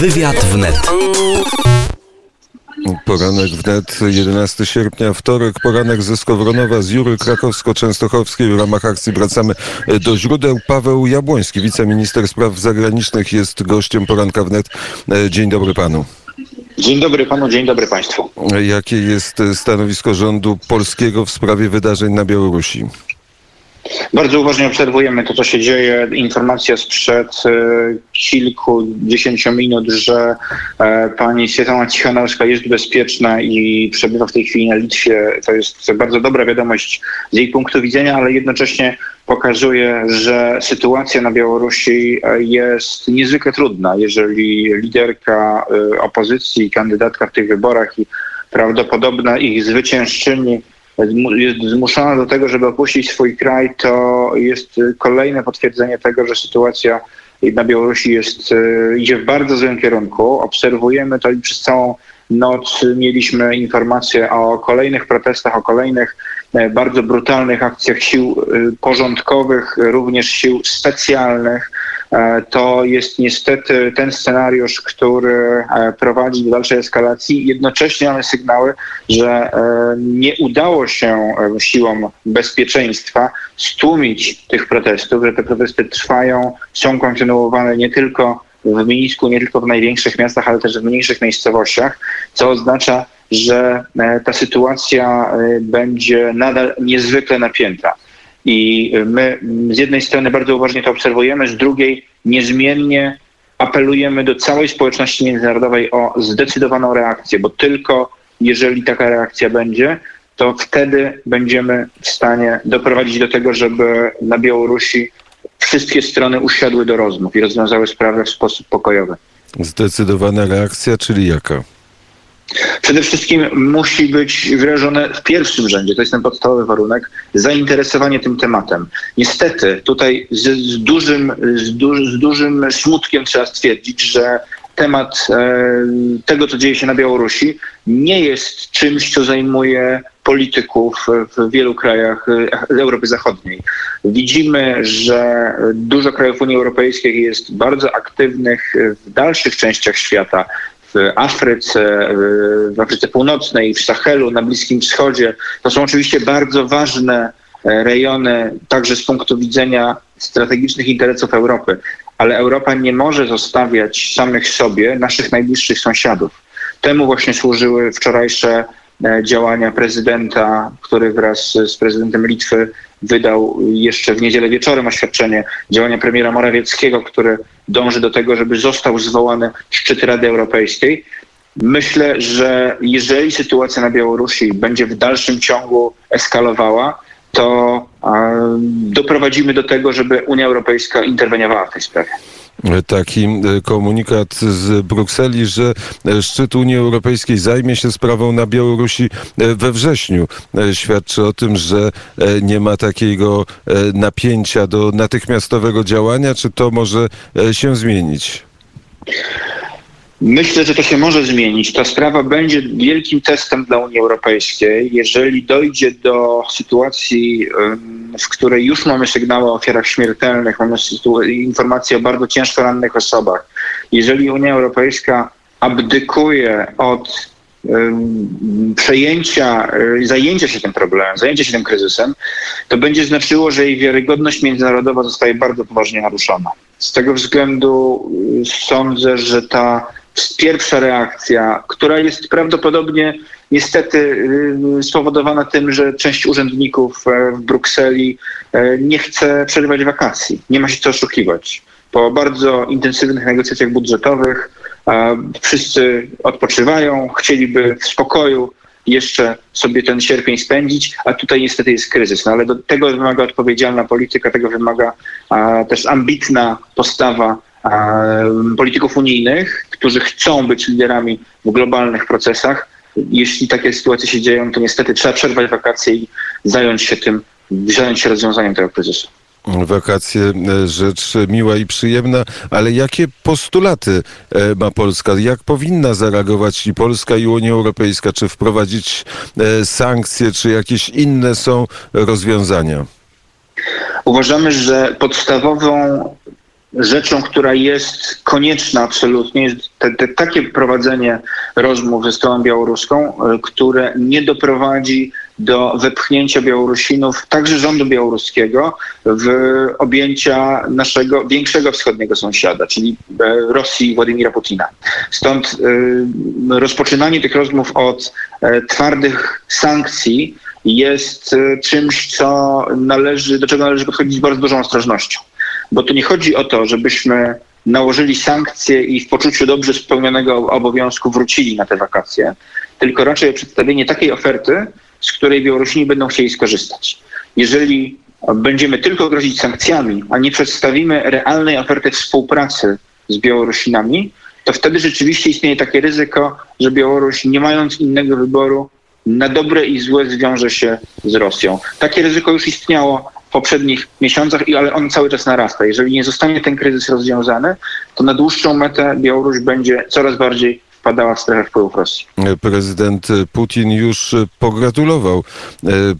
Wywiad wnet. Poranek wnet 11 sierpnia, wtorek, poranek ze Skowronowa, z Jury Krakowsko-Częstochowskiej. W ramach akcji wracamy do źródeł. Paweł Jabłoński, wiceminister spraw zagranicznych, jest gościem poranka wnet. Dzień dobry panu. Dzień dobry panu, dzień dobry państwu. Jakie jest stanowisko rządu polskiego w sprawie wydarzeń na Białorusi? Bardzo uważnie obserwujemy to, co się dzieje. Informacja sprzed e, kilkudziesięciu minut, że e, pani Svetlana Cichanowska jest bezpieczna i przebywa w tej chwili na Litwie. To jest bardzo dobra wiadomość z jej punktu widzenia, ale jednocześnie pokazuje, że sytuacja na Białorusi e, jest niezwykle trudna, jeżeli liderka opozycji, kandydatka w tych wyborach i prawdopodobna ich zwyciężczyni jest zmuszona do tego, żeby opuścić swój kraj, to jest kolejne potwierdzenie tego, że sytuacja na Białorusi jest, e, idzie w bardzo złym kierunku. Obserwujemy to i przez całą noc mieliśmy informacje o kolejnych protestach, o kolejnych e, bardzo brutalnych akcjach sił e, porządkowych, również sił specjalnych. E, to jest niestety ten scenariusz, który e, prowadzi do dalszej eskalacji. Jednocześnie mamy sygnały, że e, nie udało się siłom bezpieczeństwa stłumić tych protestów, że te protesty trwają, są kontynuowane nie tylko w Mińsku, nie tylko w największych miastach, ale też w mniejszych miejscowościach, co oznacza, że ta sytuacja będzie nadal niezwykle napięta. I my z jednej strony bardzo uważnie to obserwujemy, z drugiej niezmiennie apelujemy do całej społeczności międzynarodowej o zdecydowaną reakcję, bo tylko jeżeli taka reakcja będzie, to wtedy będziemy w stanie doprowadzić do tego, żeby na Białorusi wszystkie strony usiadły do rozmów i rozwiązały sprawę w sposób pokojowy. Zdecydowana reakcja, czyli jaka? Przede wszystkim musi być wyrażone w pierwszym rzędzie, to jest ten podstawowy warunek, zainteresowanie tym tematem. Niestety tutaj z, z dużym, z, z dużym smutkiem trzeba stwierdzić, że temat e, tego, co dzieje się na Białorusi, nie jest czymś, co zajmuje polityków w wielu krajach e, Europy Zachodniej. Widzimy, że dużo krajów Unii Europejskiej jest bardzo aktywnych w dalszych częściach świata, w Afryce, w Afryce Północnej, w Sahelu, na Bliskim Wschodzie. To są oczywiście bardzo ważne e, rejony, także z punktu widzenia strategicznych interesów Europy. Ale Europa nie może zostawiać samych sobie naszych najbliższych sąsiadów. Temu właśnie służyły wczorajsze działania prezydenta, który wraz z prezydentem Litwy wydał jeszcze w niedzielę wieczorem oświadczenie działania premiera Morawieckiego, który dąży do tego, żeby został zwołany szczyt Rady Europejskiej. Myślę, że jeżeli sytuacja na Białorusi będzie w dalszym ciągu eskalowała, to doprowadzimy do tego, żeby Unia Europejska interweniowała w tej sprawie taki e, komunikat z Brukseli, że e, szczyt Unii Europejskiej zajmie się sprawą na Białorusi e, we wrześniu. Świadczy o tym, że nie ma takiego napięcia do natychmiastowego działania, czy to może się zmienić? Myślę, że to się może zmienić. Ta sprawa będzie wielkim testem dla Unii Europejskiej. Jeżeli dojdzie do sytuacji, w której już mamy sygnały o ofiarach śmiertelnych, mamy informacje o bardzo ciężko rannych osobach, jeżeli Unia Europejska abdykuje od przejęcia, y, zajęcia się tym problemem, zajęcia się tym kryzysem, to będzie znaczyło, że jej wiarygodność międzynarodowa zostaje bardzo poważnie naruszona. Z tego względu y, sądzę, że ta pierwsza reakcja, która jest prawdopodobnie niestety y, spowodowana tym, że część urzędników e, w Brukseli e, nie chce przerywać wakacji. Nie ma się co oszukiwać. Po bardzo intensywnych negocjacjach budżetowych wszyscy odpoczywają, chcieliby w spokoju jeszcze sobie ten sierpień spędzić, a tutaj niestety jest kryzys. No ale do tego wymaga odpowiedzialna polityka, tego wymaga też ambitna postawa polityków unijnych, którzy chcą być liderami w globalnych procesach. Jeśli takie sytuacje się dzieją, to niestety trzeba przerwać wakacje i zająć się tym, zająć się rozwiązaniem tego kryzysu. Wakacje e, rzecz miła i przyjemna, ale jakie postulaty e, ma Polska? Jak powinna zareagować i Polska i Unia Europejska? Czy wprowadzić e, sankcje, czy jakieś inne są rozwiązania? Uważamy, że podstawową rzeczą, która jest konieczna absolutnie, jest te, te, takie prowadzenie rozmów ze stroną białoruską, e, które nie doprowadzi do wepchnięcia Białorusinów, także rządu białoruskiego, w objęcia naszego większego wschodniego sąsiada, czyli e, Rosji Władimira Putina. Stąd y, rozpoczynanie tych rozmów od twardych sankcji jest czymś, co należy, do czego należy podchodzić z bardzo dużą ostrożnością. Bo tu nie chodzi o to, żebyśmy nałożyli sankcje i w poczuciu dobrze spełnionego obowiązku wrócili na te wakacje, tylko raczej o przedstawienie takiej oferty, z której Białorusini będą chcieli skorzystać. Jeżeli będziemy tylko grozić sankcjami, a nie przedstawimy realnej oferty współpracy z Białorusinami, to wtedy rzeczywiście istnieje takie ryzyko, że Białoruś, nie mając innego wyboru, na dobre i złe zwiąże się z Rosją. Takie ryzyko już istniało poprzednich miesiącach, ale on cały czas narasta. Jeżeli nie zostanie ten kryzys rozwiązany, to na dłuższą metę Białoruś będzie coraz bardziej wpadała w strefę wpływów Rosji. Prezydent Putin już pogratulował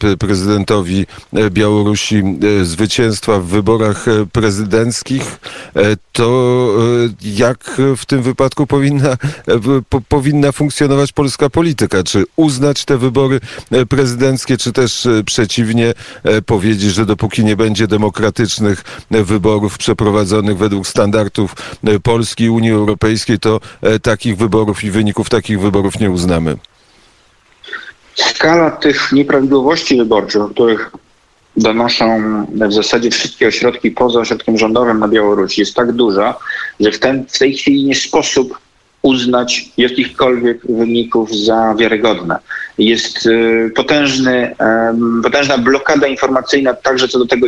e, prezydentowi Białorusi e, zwycięstwa w wyborach prezydenckich. E, to jak w tym wypadku powinna, powinna funkcjonować polska polityka? Czy uznać te wybory prezydenckie, czy też przeciwnie powiedzieć, że dopóki nie będzie demokratycznych wyborów przeprowadzonych według standardów Polski i Unii Europejskiej, to takich wyborów i wyników takich wyborów nie uznamy? Skala tych nieprawidłowości wyborczych, o których donoszą w zasadzie wszystkie ośrodki poza ośrodkiem rządowym na Białorusi jest tak duża, że w, ten, w tej chwili nie sposób uznać jakichkolwiek wyników za wiarygodne. Jest y, potężny, potężna blokada informacyjna także co do tego,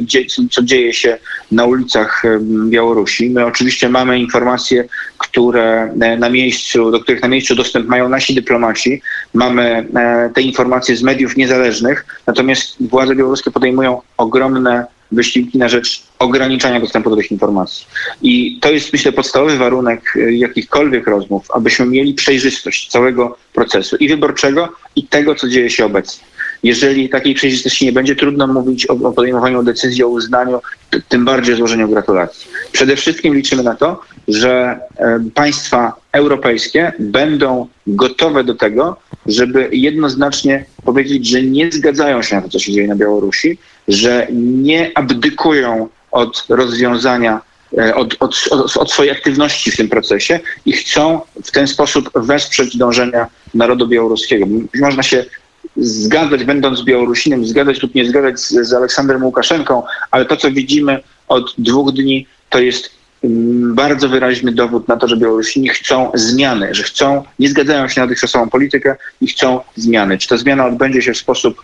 co dzieje się na ulicach Białorusi. My oczywiście mamy informacje, które e, na miejscu, do których na miejscu dostęp mają nasi dyplomaci. Mamy e, te informacje z mediów niezależnych, natomiast władze białoruskie podejmują ogromne wysiłki na rzecz ograniczania dostępu do tych informacji. I to jest, myślę, podstawowy warunek y, jakichkolwiek rozmów, abyśmy mieli przejrzystość całego procesu i wyborczego, i tego, co dzieje się obecnie. Jeżeli takiej przejrzystości nie będzie, trudno mówić o, o podejmowaniu decyzji o uznaniu, tym bardziej złożeniu gratulacji. Przede wszystkim liczymy na to, że e, państwa europejskie będą gotowe do tego, żeby jednoznacznie powiedzieć, że nie zgadzają się na to, co się dzieje na Białorusi, że nie abdykują od rozwiązania, e, od, od, od, swojej aktywności w tym procesie i chcą w ten sposób wesprzeć dążenia narodu białoruskiego. Można się zgadzać, będąc Białorusinem, zgadzać lub nie zgadzać z, z Aleksandrem Łukaszenką, ale to, co widzimy od dwóch dni, to jest bardzo wyraźny dowód na to, że Białorusini chcą zmiany, że chcą, nie zgadzają się na dotychczasową politykę i chcą zmiany. Czy ta zmiana odbędzie się w sposób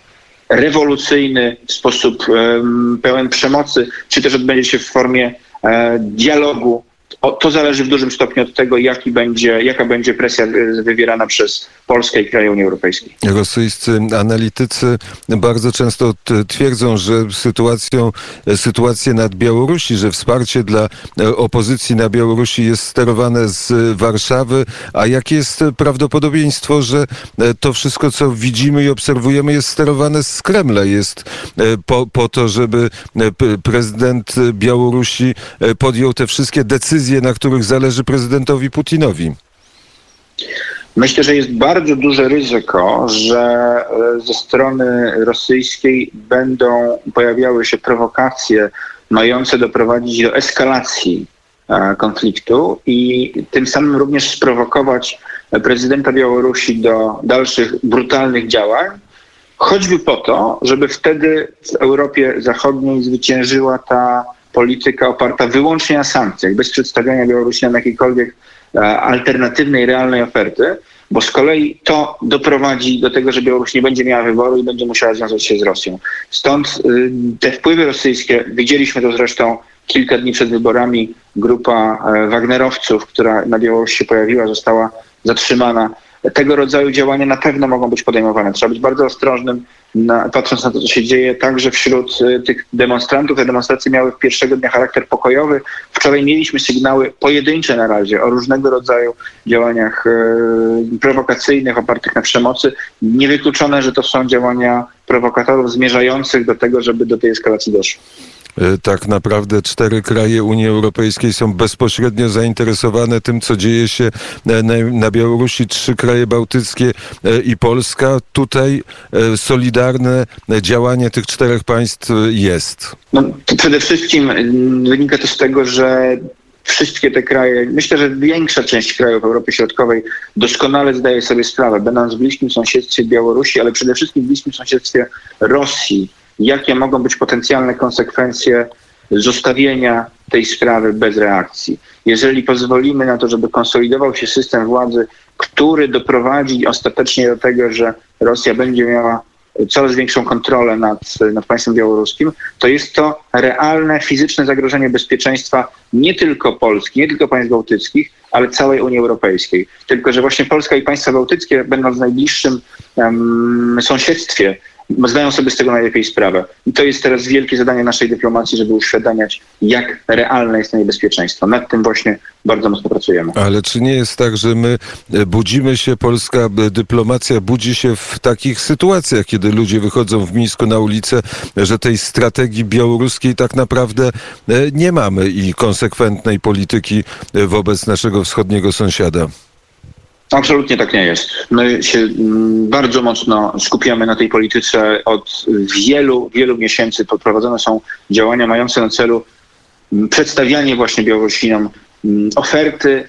rewolucyjny, w sposób um, pełen przemocy, czy też odbędzie się w formie e, dialogu to zależy w dużym stopniu od tego, jaki będzie, jaka będzie presja y, wywierana przez Polskę i kraje Unii Europejskiej. Rosyjscy analitycy bardzo często twierdzą, że sytuacją, sytuację nad Białorusi, że wsparcie dla e, opozycji na Białorusi jest sterowane z Warszawy, a jakie jest prawdopodobieństwo, że e, to wszystko, co widzimy i obserwujemy, jest sterowane z Kremla, jest e, po, po to, żeby prezydent Białorusi podjął te wszystkie decyzje, decyzje, na których zależy prezydentowi Putinowi? Myślę, że jest bardzo duże ryzyko, że e, ze strony rosyjskiej będą pojawiały się prowokacje mające doprowadzić do eskalacji e, konfliktu i tym samym również sprowokować prezydenta Białorusi do dalszych brutalnych działań, choćby po to, żeby wtedy w Europie Zachodniej zwyciężyła ta polityka oparta wyłącznie na sankcjach, bez przedstawiania Białorusi na jakiejkolwiek e, alternatywnej, realnej oferty, bo z kolei to doprowadzi do tego, że Białoruś nie będzie miała wyboru i będzie musiała związać się z Rosją. Stąd y, te wpływy rosyjskie, widzieliśmy to zresztą kilka dni przed wyborami, grupa e, Wagnerowców, która na Białorusi się pojawiła, została zatrzymana tego rodzaju działania na pewno mogą być podejmowane. Trzeba być bardzo ostrożnym, na, patrząc na to, co się dzieje także wśród y, tych demonstrantów. Te demonstracje miały w pierwszego dnia charakter pokojowy. Wczoraj mieliśmy sygnały pojedyncze na razie o różnego rodzaju działaniach y, prowokacyjnych, opartych na przemocy. Niewykluczone, że to są działania prowokatorów zmierzających do tego, żeby do tej eskalacji doszło. Tak naprawdę cztery kraje Unii Europejskiej są bezpośrednio zainteresowane tym, co dzieje się na, na Białorusi, trzy kraje bałtyckie i Polska. Tutaj solidarne działanie tych czterech państw jest. No, przede wszystkim wynika to z tego, że wszystkie te kraje, myślę, że większa część krajów Europy Środkowej doskonale zdaje sobie sprawę, będąc w bliskim sąsiedztwie Białorusi, ale przede wszystkim w bliskim sąsiedztwie Rosji, jakie mogą być potencjalne konsekwencje zostawienia tej sprawy bez reakcji. Jeżeli pozwolimy na to, żeby konsolidował się system władzy, który doprowadzi ostatecznie do tego, że Rosja będzie miała coraz większą kontrolę nad, nad państwem białoruskim, to jest to realne, fizyczne zagrożenie bezpieczeństwa nie tylko Polski, nie tylko państw bałtyckich, ale całej Unii Europejskiej. Tylko, że właśnie Polska i państwa bałtyckie, będąc w najbliższym um, sąsiedztwie zdają sobie z tego najlepiej sprawę. I to jest teraz wielkie zadanie naszej dyplomacji, żeby uświadamiać, jak realne jest to niebezpieczeństwo. Nad tym właśnie bardzo mocno pracujemy. Ale czy nie jest tak, że my e, budzimy się, polska e, dyplomacja budzi się w takich sytuacjach, kiedy ludzie wychodzą w Mińsku na ulicę, że tej strategii białoruskiej tak naprawdę e, nie mamy i konsekwentnej polityki wobec naszego wschodniego sąsiada? Absolutnie tak nie jest. My się mm, bardzo mocno skupiamy na tej polityce. Od wielu, wielu miesięcy podprowadzone są działania mające na celu mm, przedstawianie właśnie Białorusinom mm, oferty,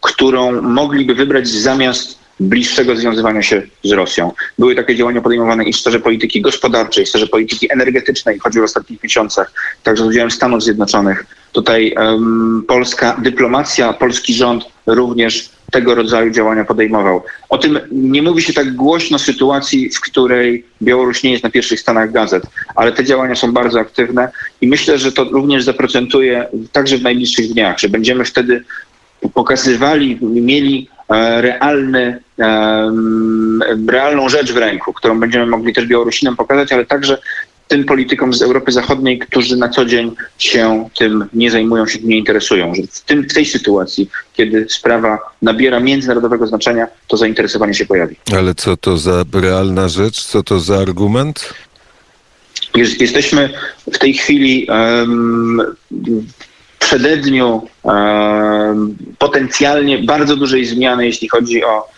którą mogliby wybrać zamiast bliższego związywania się z Rosją. Były takie działania podejmowane i w sferze polityki gospodarczej, w sferze polityki energetycznej, choćby w ostatnich miesiącach, także z udziałem Stanów Zjednoczonych. Tutaj um, polska dyplomacja, polski rząd również tego rodzaju działania podejmował. O tym nie mówi się tak głośno sytuacji, w której Białoruś nie jest na pierwszych stanach gazet, ale te działania są bardzo aktywne i myślę, że to również zaprocentuje także w najbliższych dniach, że będziemy wtedy pokazywali, mieli e, realny, realną rzecz w ręku, którą będziemy mogli też Białorusinom pokazać, ale także tym politykom z Europy Zachodniej, którzy na co dzień się tym nie zajmują, się tym nie interesują. Że w, tym, w tej sytuacji, kiedy sprawa nabiera międzynarodowego znaczenia, to zainteresowanie się pojawi. Ale co to za realna rzecz? Co to za argument? Jesteśmy w tej chwili um, w przededniu um, potencjalnie bardzo dużej zmiany, jeśli chodzi o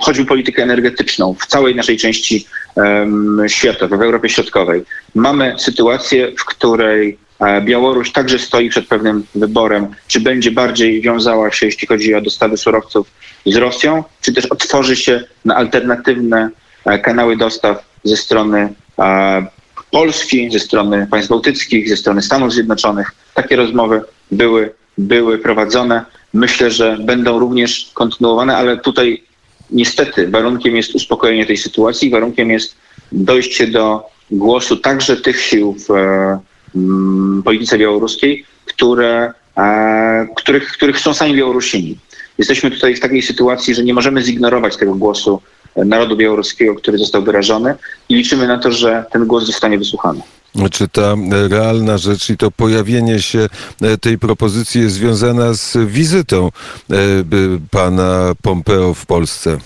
choćby politykę energetyczną w całej naszej części świata, w Europie Środkowej. Mamy sytuację, w której e, Białoruś także stoi przed pewnym wyborem, czy będzie bardziej wiązała się, jeśli chodzi o dostawy surowców z Rosją, czy też otworzy się na alternatywne e, kanały dostaw ze strony e, Polski, ze strony państw bałtyckich, ze strony Stanów Zjednoczonych. Takie rozmowy były, były prowadzone. Myślę, że będą również kontynuowane, ale tutaj niestety warunkiem jest uspokojenie tej sytuacji, warunkiem jest dojście do głosu także tych sił w mm, polityce białoruskiej, które, e, których, których chcą sami Białorusini. Jesteśmy tutaj w takiej sytuacji, że nie możemy zignorować tego głosu narodu białoruskiego, który został wyrażony i liczymy na to, że ten głos zostanie wysłuchany. Czy ta realna rzecz i to pojawienie się e, tej propozycji jest związana z wizytą e, pana Pompeo w Polsce?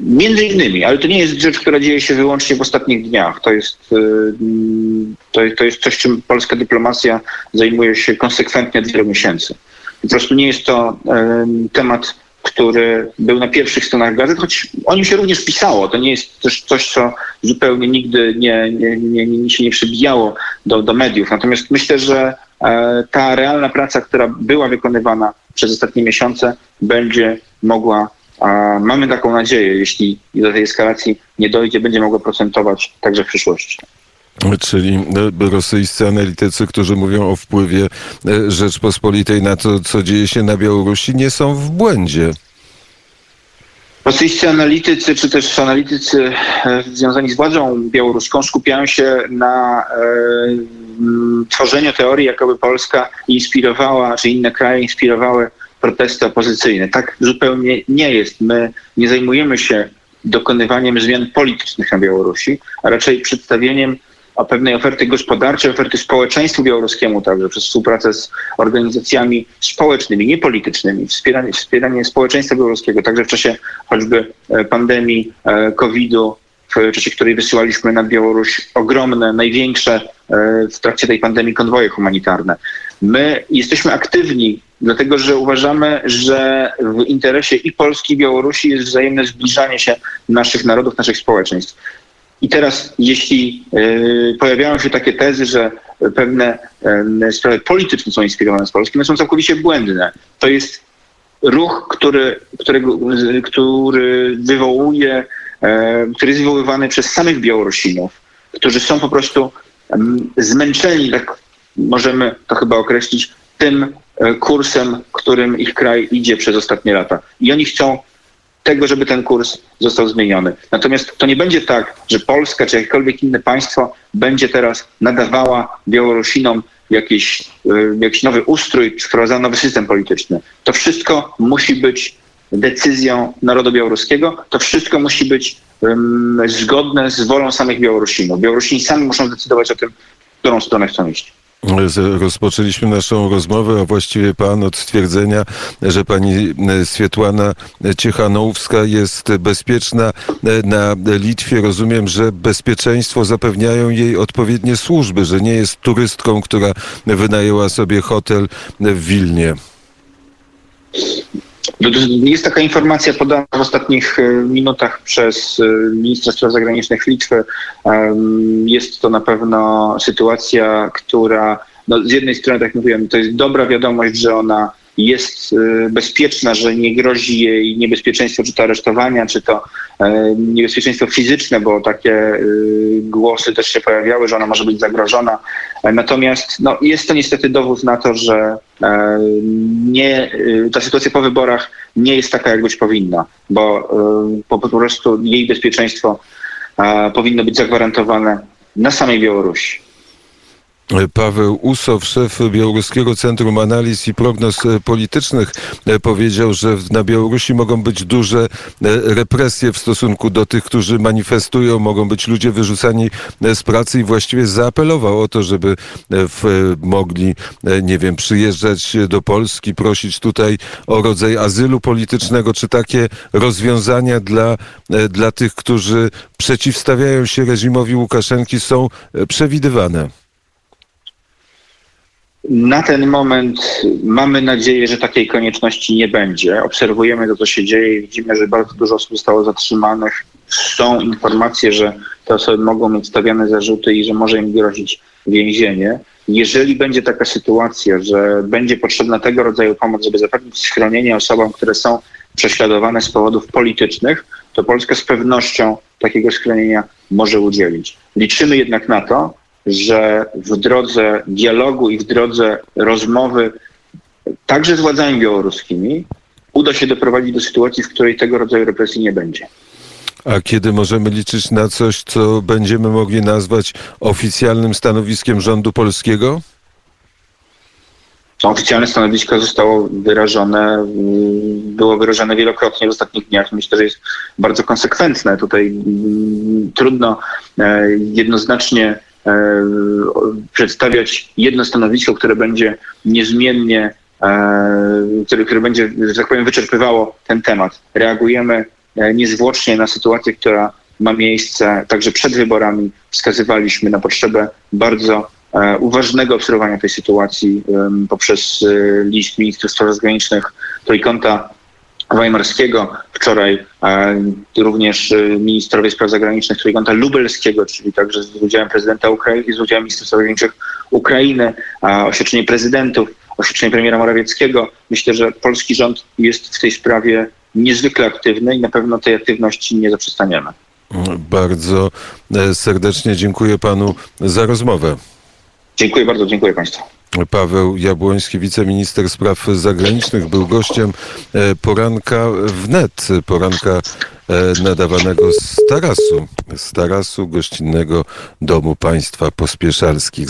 Między innymi, ale to nie jest rzecz, która dzieje się wyłącznie w ostatnich dniach. To jest, e, to, to jest coś, czym polska dyplomacja zajmuje się konsekwentnie od wielu miesięcy. Po prostu nie jest to temat który był na pierwszych stronach gazet, choć o nim się również pisało. To nie jest też coś, co zupełnie nigdy nie, nie, nie, nie się nie przybijało do, do mediów. Natomiast myślę, że e, ta realna praca, która była wykonywana przez ostatnie miesiące, będzie mogła, mamy taką nadzieję, jeśli do tej eskalacji nie dojdzie, będzie mogła procentować także w przyszłości. Czyli e, rosyjscy analitycy, którzy mówią o wpływie e, Rzeczpospolitej na to, co dzieje się na Białorusi, nie są w błędzie. Rosyjscy analitycy, czy też analitycy e, związani z władzą białoruską skupiają się na e, tworzeniu teorii, jakoby Polska inspirowała, czy inne kraje inspirowały protesty opozycyjne. Tak zupełnie nie jest. My nie zajmujemy się dokonywaniem zmian politycznych na Białorusi, a raczej przedstawieniem o pewnej oferty gospodarczej, oferty społeczeństwu białoruskiemu także przez współpracę z organizacjami społecznymi, niepolitycznymi, wspieranie, wspieranie społeczeństwa białoruskiego, także w czasie choćby e, pandemii e, COVID-u, w czasie której wysyłaliśmy na Białoruś ogromne, największe e, w trakcie tej pandemii konwoje humanitarne. My jesteśmy aktywni, dlatego że uważamy, że w interesie i Polski, i Białorusi jest wzajemne zbliżanie się naszych narodów, naszych społeczeństw. I teraz, jeśli y, pojawiają się takie tezy, że pewne y, sprawy polityczne są inspirowane z Polski, one są całkowicie błędne. To jest ruch, który, którego, który wywołuje, y, który jest wywoływany przez samych Białorusinów, którzy są po prostu zmęczeni, tak możemy to chyba określić, tym kursem, którym ich kraj idzie przez ostatnie lata. I oni chcą tego, żeby ten kurs został zmieniony. Natomiast to nie będzie tak, że Polska czy jakiekolwiek inne państwo będzie teraz nadawała Białorusinom jakiś, y, jakiś nowy ustrój, czy wprowadza nowy system polityczny. To wszystko musi być decyzją narodu białoruskiego. To wszystko musi być um, zgodne z wolą samych Białorusinów. Białorusini sami muszą zdecydować o tym, w którą stronę chcą iść. Rozpoczęliśmy naszą rozmowę, a właściwie pan od stwierdzenia, że pani e, Swietłana Ciechanowska jest bezpieczna e, na Litwie. Rozumiem, że bezpieczeństwo zapewniają jej odpowiednie służby, że nie jest turystką, która wynajęła sobie hotel w Wilnie. Jest taka informacja podana w ostatnich e, minutach przez ministra spraw zagranicznych Litwy. Jest to na pewno sytuacja, która no, z jednej strony, tak mówiłem, to jest dobra wiadomość, że ona jest e, bezpieczna, że nie grozi jej niebezpieczeństwo, czy to aresztowania, czy to e, niebezpieczeństwo fizyczne, bo takie głosy też się pojawiały, że ona może być zagrożona. Natomiast no, jest to niestety dowód na to, że nie, ta sytuacja po wyborach nie jest taka, jak być powinna, bo po, po prostu jej bezpieczeństwo powinno być zagwarantowane na samej Białorusi. Paweł Usow, szef Białoruskiego Centrum Analiz i Prognoz Politycznych, e, powiedział, że na Białorusi mogą być duże e, represje w stosunku do tych, którzy manifestują, mogą być ludzie wyrzucani e, z pracy i właściwie zaapelował o to, żeby w, mogli, nie wiem, przyjeżdżać do Polski, prosić tutaj o rodzaj azylu politycznego, czy takie rozwiązania dla, dla tych, którzy przeciwstawiają się reżimowi Łukaszenki są przewidywane. Na ten moment mamy nadzieję, że takiej konieczności nie będzie. Obserwujemy to, co się dzieje i widzimy, że bardzo dużo osób zostało zatrzymanych. Są informacje, że te osoby mogą mieć stawiane zarzuty i że może im grozić więzienie. Jeżeli będzie taka sytuacja, że będzie potrzebna tego rodzaju pomoc, żeby zapewnić schronienie osobom, które są prześladowane z powodów politycznych, to Polska z pewnością takiego schronienia może udzielić. Liczymy jednak na to, że w drodze dialogu i w drodze rozmowy także z władzami białoruskimi uda się doprowadzić do sytuacji, w której tego rodzaju represji nie będzie. A kiedy możemy liczyć na coś, co będziemy mogli nazwać oficjalnym stanowiskiem rządu polskiego? To oficjalne stanowisko zostało wyrażone, było wyrażone wielokrotnie w ostatnich dniach. Myślę, że jest bardzo konsekwentne. Tutaj mm, trudno e, jednoznacznie przedstawiać jedno stanowisko, które będzie niezmiennie, e, które, które będzie, że tak powiem, wyczerpywało ten temat. Reagujemy e, niezwłocznie na sytuację, która ma miejsce także przed wyborami. Wskazywaliśmy na potrzebę bardzo uważnego obserwowania tej sytuacji poprzez list ministrów spraw zagranicznych Trójkąta Weimarskiego, wczoraj e, również e, ministrowie spraw zagranicznych Trójkąta Lubelskiego, czyli także z udziałem prezydenta Ukrainy, z udziałem ministrów spraw zagranicznych Ukrainy, oświadczenie prezydentów, oświadczenie premiera Morawieckiego. Myślę, że polski rząd jest w tej sprawie niezwykle aktywny i na pewno tej aktywności nie zaprzestaniemy. Bardzo e, serdecznie dziękuję panu za rozmowę. Dziękuję bardzo, dziękuję państwu. Paweł Jabłoński, wiceminister spraw zagranicznych, był gościem e, poranka wnet, poranka e, nadawanego z tarasu, z tarasu gościnnego Domu Państwa Pospieszalskich.